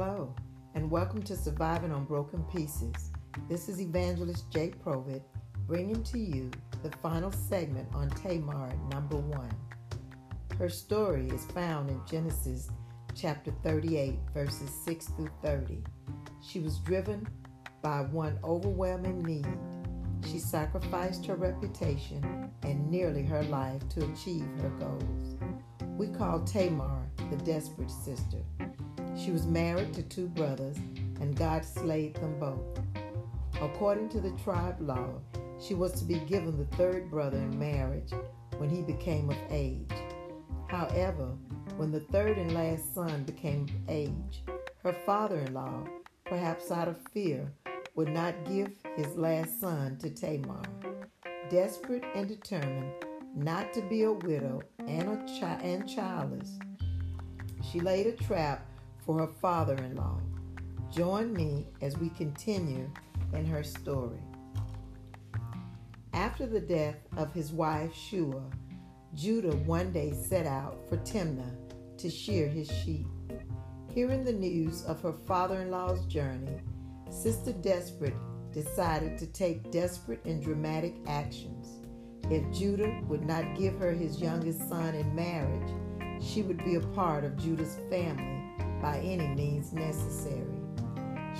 Hello, and welcome to Surviving on Broken Pieces. This is Evangelist Jake Provett bringing to you the final segment on Tamar number one. Her story is found in Genesis chapter 38, verses 6 through 30. She was driven by one overwhelming need. She sacrificed her reputation and nearly her life to achieve her goals. We call Tamar the desperate sister. She was married to two brothers, and God slayed them both. According to the tribe law, she was to be given the third brother in marriage when he became of age. However, when the third and last son became of age, her father in law, perhaps out of fear, would not give his last son to Tamar. Desperate and determined not to be a widow and, a chi- and childless, she laid a trap for her father in law. Join me as we continue in her story. After the death of his wife Shua, Judah one day set out for Timnah to shear his sheep. Hearing the news of her father in law's journey, Sister Desperate decided to take desperate and dramatic actions. If Judah would not give her his youngest son in marriage, she would be a part of Judah's family by any means necessary.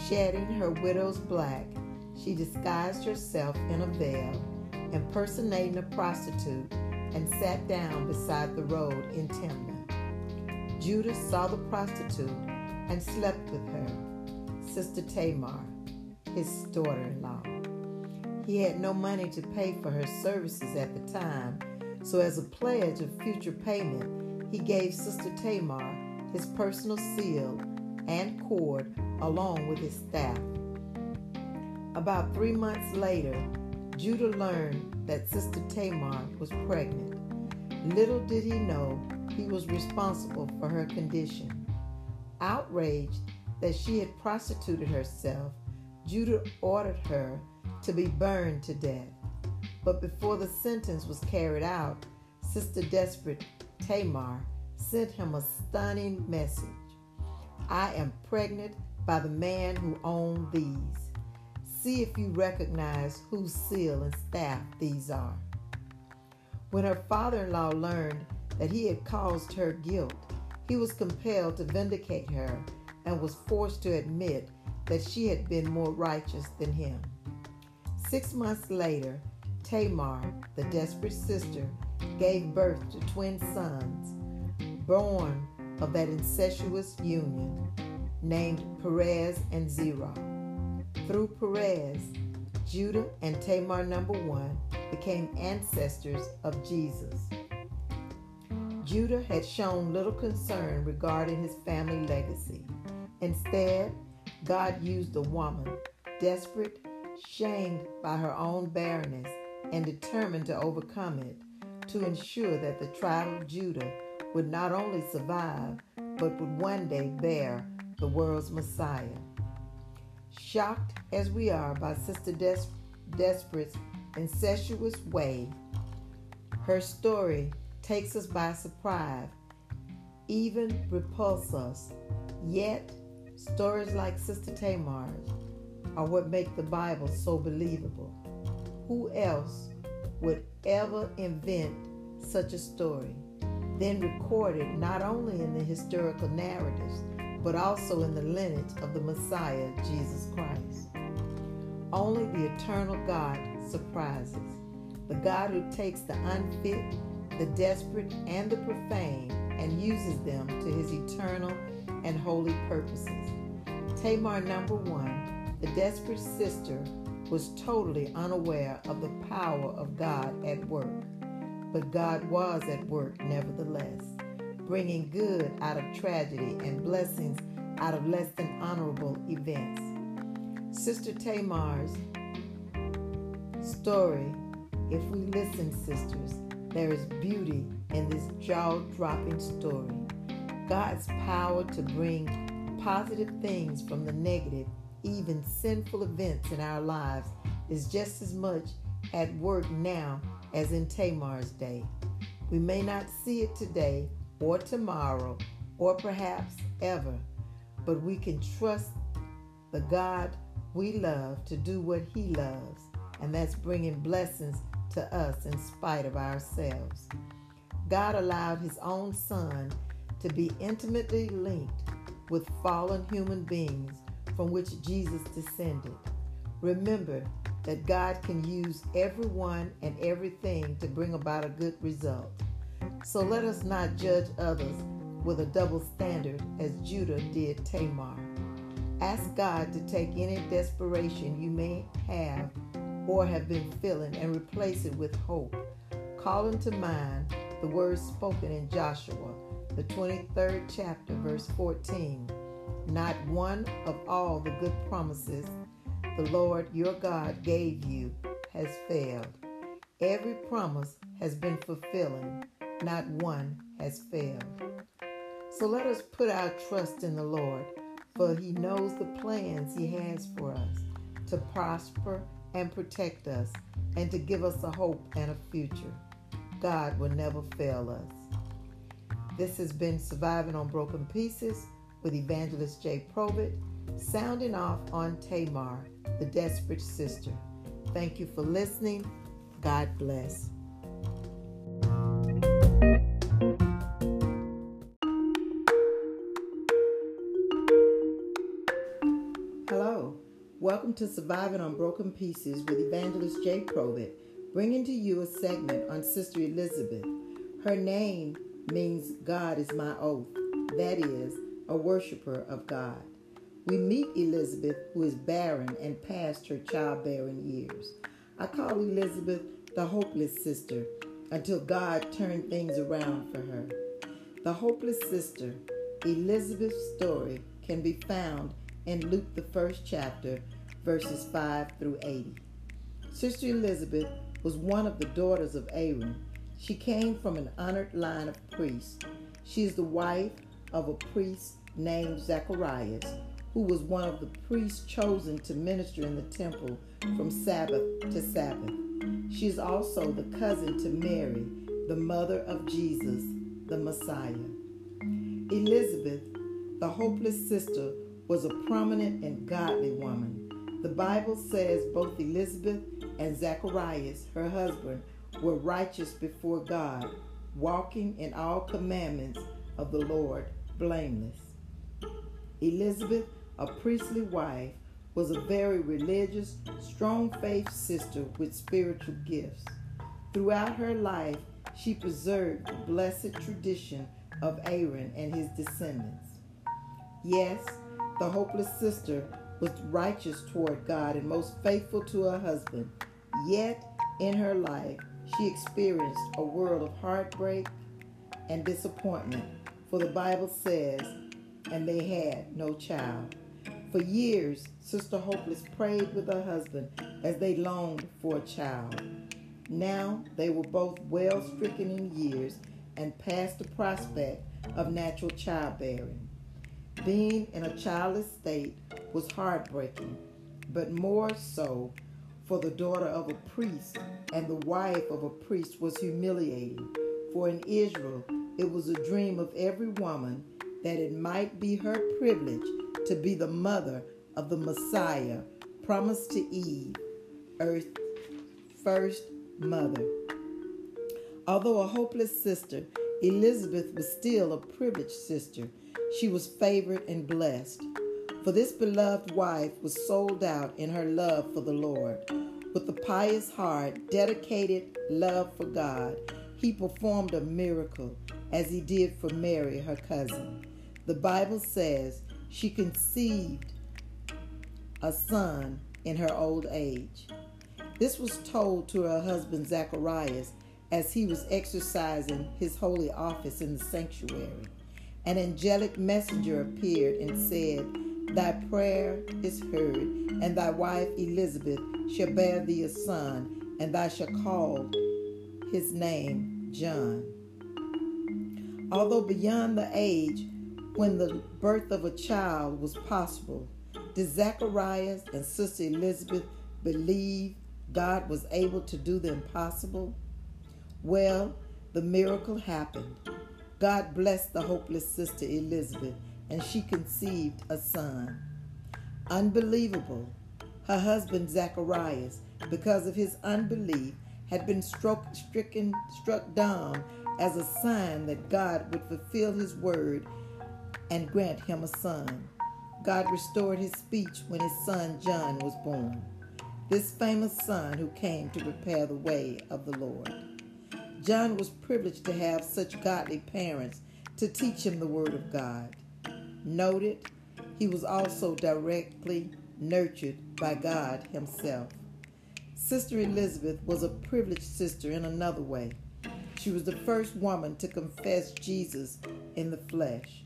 Shedding her widow's black, she disguised herself in a veil, impersonating a prostitute, and sat down beside the road in Timnah. Judah saw the prostitute and slept with her, Sister Tamar, his daughter in law. He had no money to pay for her services at the time, so as a pledge of future payment, he gave Sister Tamar his personal seal and cord along with his staff. About three months later, Judah learned that Sister Tamar was pregnant. Little did he know he was responsible for her condition. Outraged that she had prostituted herself, Judah ordered her to be burned to death. But before the sentence was carried out, Sister Desperate Tamar sent him a stunning message I am pregnant by the man who owned these. See if you recognize whose seal and staff these are. When her father in law learned that he had caused her guilt, he was compelled to vindicate her and was forced to admit that she had been more righteous than him. Six months later, Tamar, the desperate sister, gave birth to twin sons, born of that incestuous union, named Perez and Zerah. Through Perez, Judah and Tamar number one became ancestors of Jesus. Judah had shown little concern regarding his family legacy. Instead, God used a woman, desperate, shamed by her own barrenness, and determined to overcome it, to ensure that the tribe of Judah would not only survive, but would one day bear the world's Messiah. Shocked as we are by Sister Des- Desperate's incestuous way, her story takes us by surprise, even repulse us. Yet, stories like Sister Tamar's are what make the Bible so believable. Who else would ever invent such a story? Then recorded not only in the historical narratives, but also in the lineage of the Messiah, Jesus Christ. Only the eternal God surprises, the God who takes the unfit, the desperate, and the profane and uses them to his eternal and holy purposes. Tamar, number one, the desperate sister, was totally unaware of the power of God at work but God was at work nevertheless, bringing good out of tragedy and blessings out of less than honorable events. Sister Tamar's story, if we listen, sisters, there is beauty in this jaw dropping story. God's power to bring positive things from the negative, even sinful events in our lives, is just as much at work now as in Tamar's day. We may not see it today or tomorrow or perhaps ever, but we can trust the God we love to do what He loves, and that's bringing blessings to us in spite of ourselves. God allowed His own Son to be intimately linked with fallen human beings from which Jesus descended. Remember that God can use everyone and everything to bring about a good result. So let us not judge others with a double standard as Judah did Tamar. Ask God to take any desperation you may have or have been feeling and replace it with hope. Call into mind the words spoken in Joshua, the 23rd chapter, verse 14. Not one of all the good promises the Lord your God gave you has failed. Every promise has been fulfilling, not one has failed. So let us put our trust in the Lord, for he knows the plans he has for us to prosper and protect us and to give us a hope and a future. God will never fail us. This has been Surviving on Broken Pieces with Evangelist Jay Probit, sounding off on Tamar the desperate sister. Thank you for listening. God bless. Hello, welcome to Surviving on Broken Pieces with Evangelist Jay Probit, bringing to you a segment on Sister Elizabeth. Her name means God is my oath, that is, a worshiper of God. We meet Elizabeth, who is barren and past her childbearing years. I call Elizabeth the hopeless sister until God turned things around for her. The hopeless sister, Elizabeth's story, can be found in Luke, the first chapter, verses 5 through 80. Sister Elizabeth was one of the daughters of Aaron. She came from an honored line of priests. She is the wife of a priest named Zacharias, who was one of the priests chosen to minister in the temple from Sabbath to Sabbath. She is also the cousin to Mary, the mother of Jesus, the Messiah. Elizabeth, the hopeless sister, was a prominent and godly woman. The Bible says both Elizabeth and Zacharias, her husband, were righteous before God, walking in all commandments of the Lord, blameless. Elizabeth a priestly wife, was a very religious, strong faith sister with spiritual gifts. Throughout her life, she preserved the blessed tradition of Aaron and his descendants. Yes, the hopeless sister was righteous toward God and most faithful to her husband. Yet, in her life, she experienced a world of heartbreak and disappointment, for the Bible says, and they had no child. For years, Sister Hopeless prayed with her husband as they longed for a child. Now they were both well stricken in years and past the prospect of natural childbearing. Being in a childless state was heartbreaking, but more so for the daughter of a priest and the wife of a priest was humiliating. For in Israel, it was a dream of every woman that it might be her privilege to be the mother of the Messiah promised to Eve, Earth's first mother. Although a hopeless sister, Elizabeth was still a privileged sister. She was favored and blessed. For this beloved wife was sold out in her love for the Lord. With a pious heart, dedicated love for God, he performed a miracle as he did for Mary, her cousin. The Bible says she conceived a son in her old age. This was told to her husband Zacharias as he was exercising his holy office in the sanctuary. An angelic messenger appeared and said, Thy prayer is heard, and thy wife Elizabeth shall bear thee a son, and thou shalt call his name John. Although beyond the age when the birth of a child was possible, did Zacharias and Sister Elizabeth believe God was able to do the impossible? Well, the miracle happened. God blessed the hopeless sister Elizabeth and she conceived a son. Unbelievable. Her husband Zacharias, because of his unbelief, had been struck, stricken, struck down as a sign that God would fulfill his word and grant him a son. God restored his speech when his son John was born. This famous son who came to prepare the way of the Lord. John was privileged to have such godly parents to teach him the Word of God. Noted, he was also directly nurtured by God Himself. Sister Elizabeth was a privileged sister in another way. She was the first woman to confess Jesus in the flesh.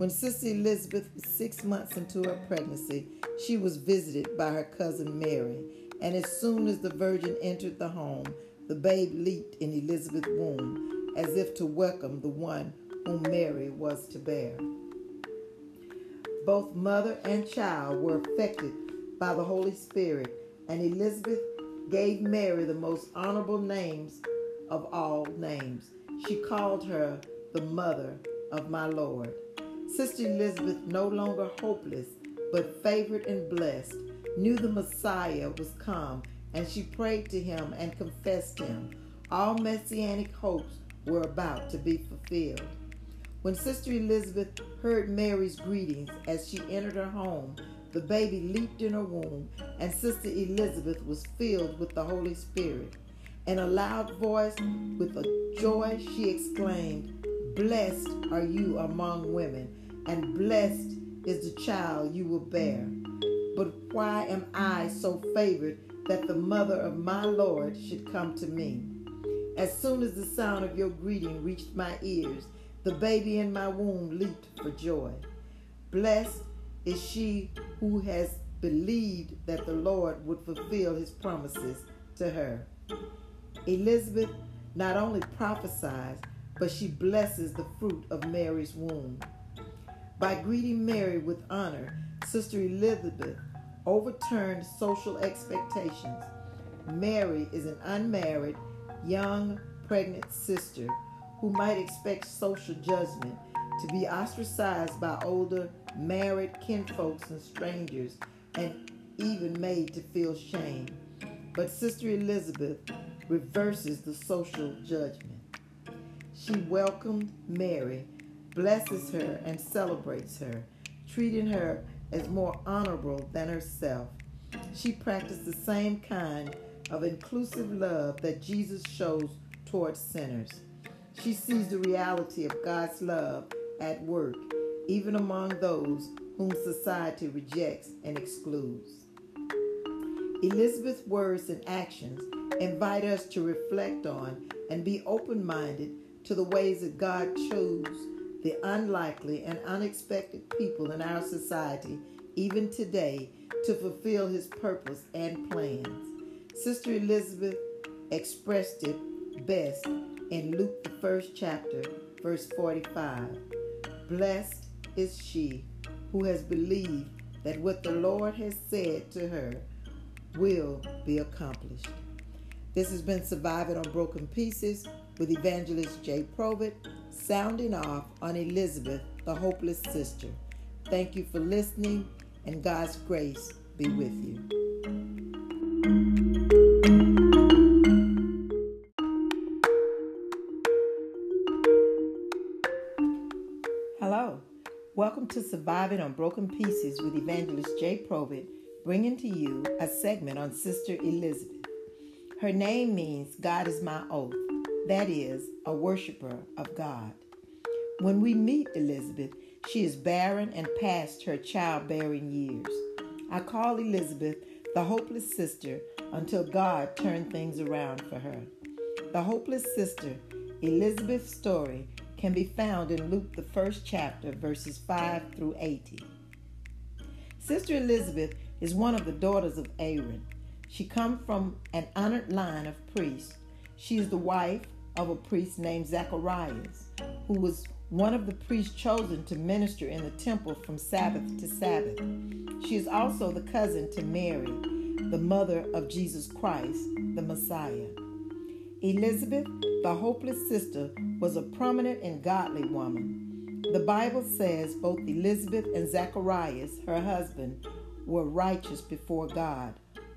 When Sister Elizabeth was six months into her pregnancy, she was visited by her cousin Mary, and as soon as the Virgin entered the home, the babe leaped in Elizabeth's womb as if to welcome the one whom Mary was to bear. Both mother and child were affected by the Holy Spirit, and Elizabeth gave Mary the most honorable names of all names. She called her the mother of my Lord. Sister Elizabeth, no longer hopeless, but favored and blessed, knew the Messiah was come, and she prayed to him and confessed him. All messianic hopes were about to be fulfilled. When Sister Elizabeth heard Mary's greetings as she entered her home, the baby leaped in her womb, and Sister Elizabeth was filled with the Holy Spirit. In a loud voice, with a joy, she exclaimed, Blessed are you among women, and blessed is the child you will bear. But why am I so favored that the mother of my Lord should come to me? As soon as the sound of your greeting reached my ears, the baby in my womb leaped for joy. Blessed is she who has believed that the Lord would fulfill his promises to her. Elizabeth not only prophesies, but she blesses the fruit of Mary's womb. By greeting Mary with honor, Sister Elizabeth overturned social expectations. Mary is an unmarried, young, pregnant sister who might expect social judgment to be ostracized by older, married kinfolks and strangers, and even made to feel shame. But Sister Elizabeth reverses the social judgment. She welcomed Mary, blesses her, and celebrates her, treating her as more honorable than herself. She practiced the same kind of inclusive love that Jesus shows towards sinners. She sees the reality of God's love at work, even among those whom society rejects and excludes. Elizabeth's words and actions invite us to reflect on and be open minded to the ways that God chose the unlikely and unexpected people in our society, even today, to fulfill his purpose and plans. Sister Elizabeth expressed it best in Luke, the first chapter, verse 45. Blessed is she who has believed that what the Lord has said to her will be accomplished. This has been Surviving on Broken Pieces with Evangelist Jay Probert, sounding off on Elizabeth, the hopeless sister. Thank you for listening, and God's grace be with you. Hello, welcome to Surviving on Broken Pieces with Evangelist Jay Probert, bringing to you a segment on Sister Elizabeth. Her name means God is my oath, that is, a worshiper of God. When we meet Elizabeth, she is barren and past her childbearing years. I call Elizabeth the hopeless sister until God turned things around for her. The hopeless sister, Elizabeth's story, can be found in Luke, the first chapter, verses 5 through 80. Sister Elizabeth is one of the daughters of Aaron. She comes from an honored line of priests. She is the wife of a priest named Zacharias, who was one of the priests chosen to minister in the temple from Sabbath to Sabbath. She is also the cousin to Mary, the mother of Jesus Christ, the Messiah. Elizabeth, the hopeless sister, was a prominent and godly woman. The Bible says both Elizabeth and Zacharias, her husband, were righteous before God,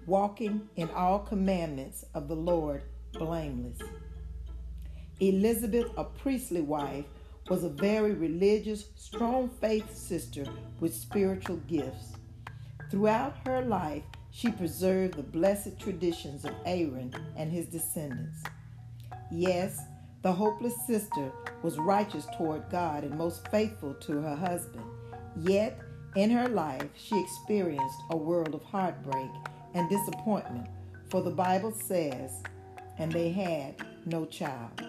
walking in all commandments of the Lord blameless. Elizabeth, a priestly wife, was a very religious, strong faith sister with spiritual gifts. Throughout her life, she preserved the blessed traditions of Aaron and his descendants. Yes, the hopeless sister was righteous toward God and most faithful to her husband. Yet, in her life, she experienced a world of heartbreak and disappointment, for the Bible says, and they had no child.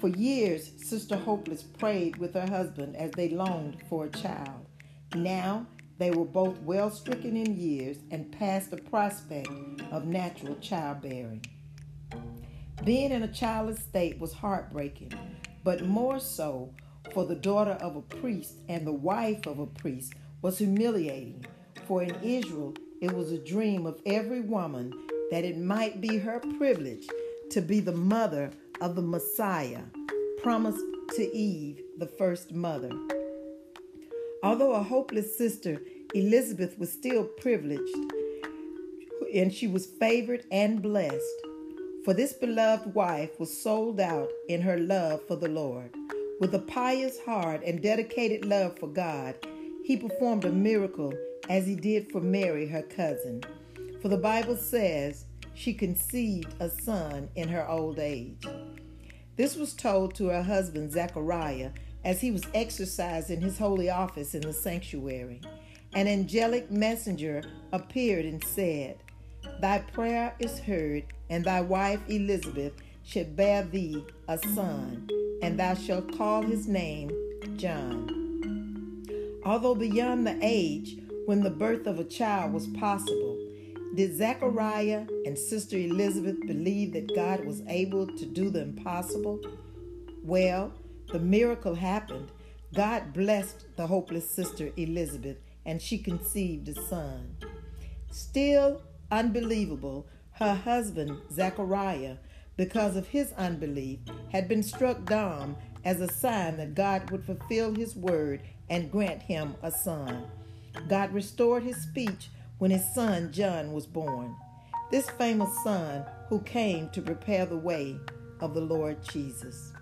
For years, Sister Hopeless prayed with her husband as they longed for a child. Now, they were both well stricken in years and past the prospect of natural childbearing. Being in a childless state was heartbreaking, but more so for the daughter of a priest and the wife of a priest was humiliating. For in Israel, it was a dream of every woman that it might be her privilege to be the mother of the Messiah promised to Eve, the first mother. Although a hopeless sister, Elizabeth was still privileged and she was favored and blessed. For this beloved wife was sold out in her love for the Lord. With a pious heart and dedicated love for God, he performed a miracle as he did for Mary, her cousin. For the Bible says she conceived a son in her old age. This was told to her husband Zechariah as he was exercising his holy office in the sanctuary. An angelic messenger appeared and said, Thy prayer is heard, and thy wife Elizabeth shall bear thee a son, and thou shalt call his name John. Although beyond the age when the birth of a child was possible, did Zechariah and Sister Elizabeth believe that God was able to do the impossible? Well, the miracle happened. God blessed the hopeless sister Elizabeth, and she conceived a son. Still unbelievable, her husband, Zechariah, because of his unbelief, had been struck dumb as a sign that God would fulfill his word and grant him a son. God restored his speech when his son John was born. This famous son who came to prepare the way of the Lord Jesus.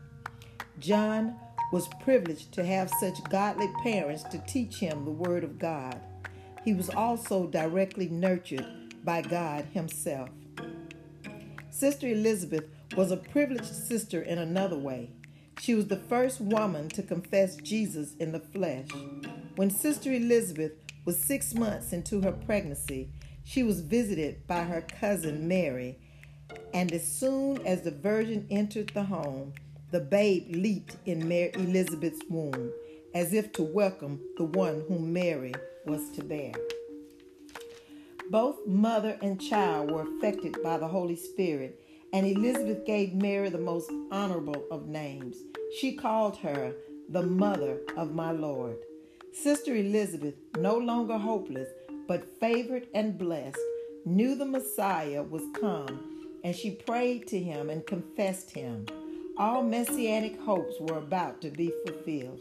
John was privileged to have such godly parents to teach him the Word of God. He was also directly nurtured by God Himself. Sister Elizabeth was a privileged sister in another way. She was the first woman to confess Jesus in the flesh. When Sister Elizabeth was six months into her pregnancy, she was visited by her cousin Mary, and as soon as the Virgin entered the home, the babe leaped in Mary Elizabeth's womb, as if to welcome the one whom Mary was to bear. Both mother and child were affected by the Holy Spirit, and Elizabeth gave Mary the most honorable of names. She called her the mother of my Lord. Sister Elizabeth, no longer hopeless, but favored and blessed, knew the Messiah was come, and she prayed to him and confessed him. All messianic hopes were about to be fulfilled.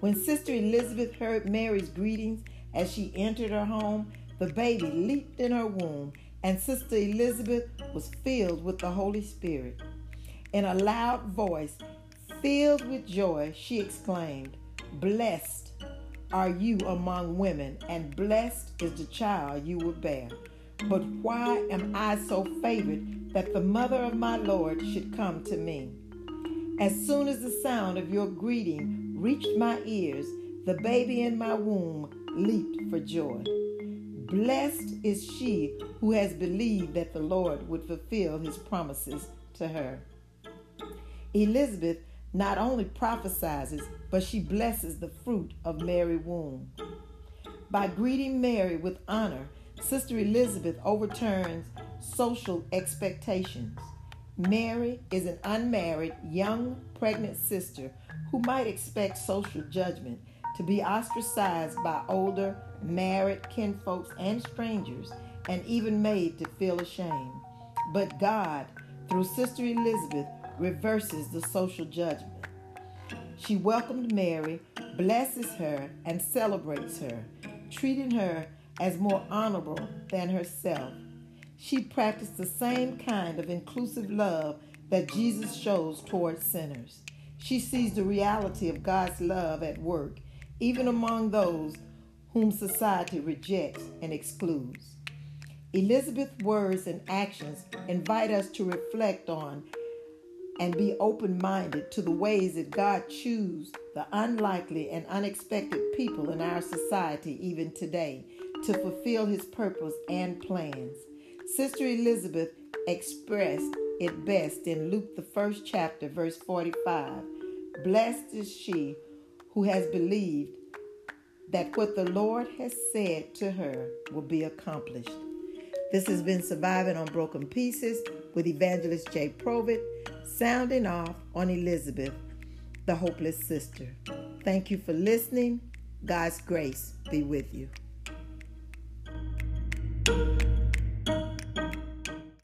When Sister Elizabeth heard Mary's greetings as she entered her home, the baby leaped in her womb, and Sister Elizabeth was filled with the Holy Spirit. In a loud voice, filled with joy, she exclaimed, Blessed are you among women, and blessed is the child you will bear. But why am I so favored that the mother of my Lord should come to me? As soon as the sound of your greeting reached my ears, the baby in my womb leaped for joy. Blessed is she who has believed that the Lord would fulfill his promises to her. Elizabeth not only prophesies, but she blesses the fruit of Mary's womb. By greeting Mary with honor, Sister Elizabeth overturns social expectations. Mary is an unmarried, young, pregnant sister who might expect social judgment to be ostracized by older, married kinfolks and strangers, and even made to feel ashamed. But God, through Sister Elizabeth, reverses the social judgment. She welcomed Mary, blesses her, and celebrates her, treating her as more honorable than herself. She practiced the same kind of inclusive love that Jesus shows towards sinners. She sees the reality of God's love at work, even among those whom society rejects and excludes. Elizabeth's words and actions invite us to reflect on and be open minded to the ways that God chooses the unlikely and unexpected people in our society, even today, to fulfill his purpose and plans. Sister Elizabeth expressed it best in Luke, the first chapter, verse 45. Blessed is she who has believed that what the Lord has said to her will be accomplished. This has been Surviving on Broken Pieces with Evangelist Jay Provett, sounding off on Elizabeth, the hopeless sister. Thank you for listening. God's grace be with you.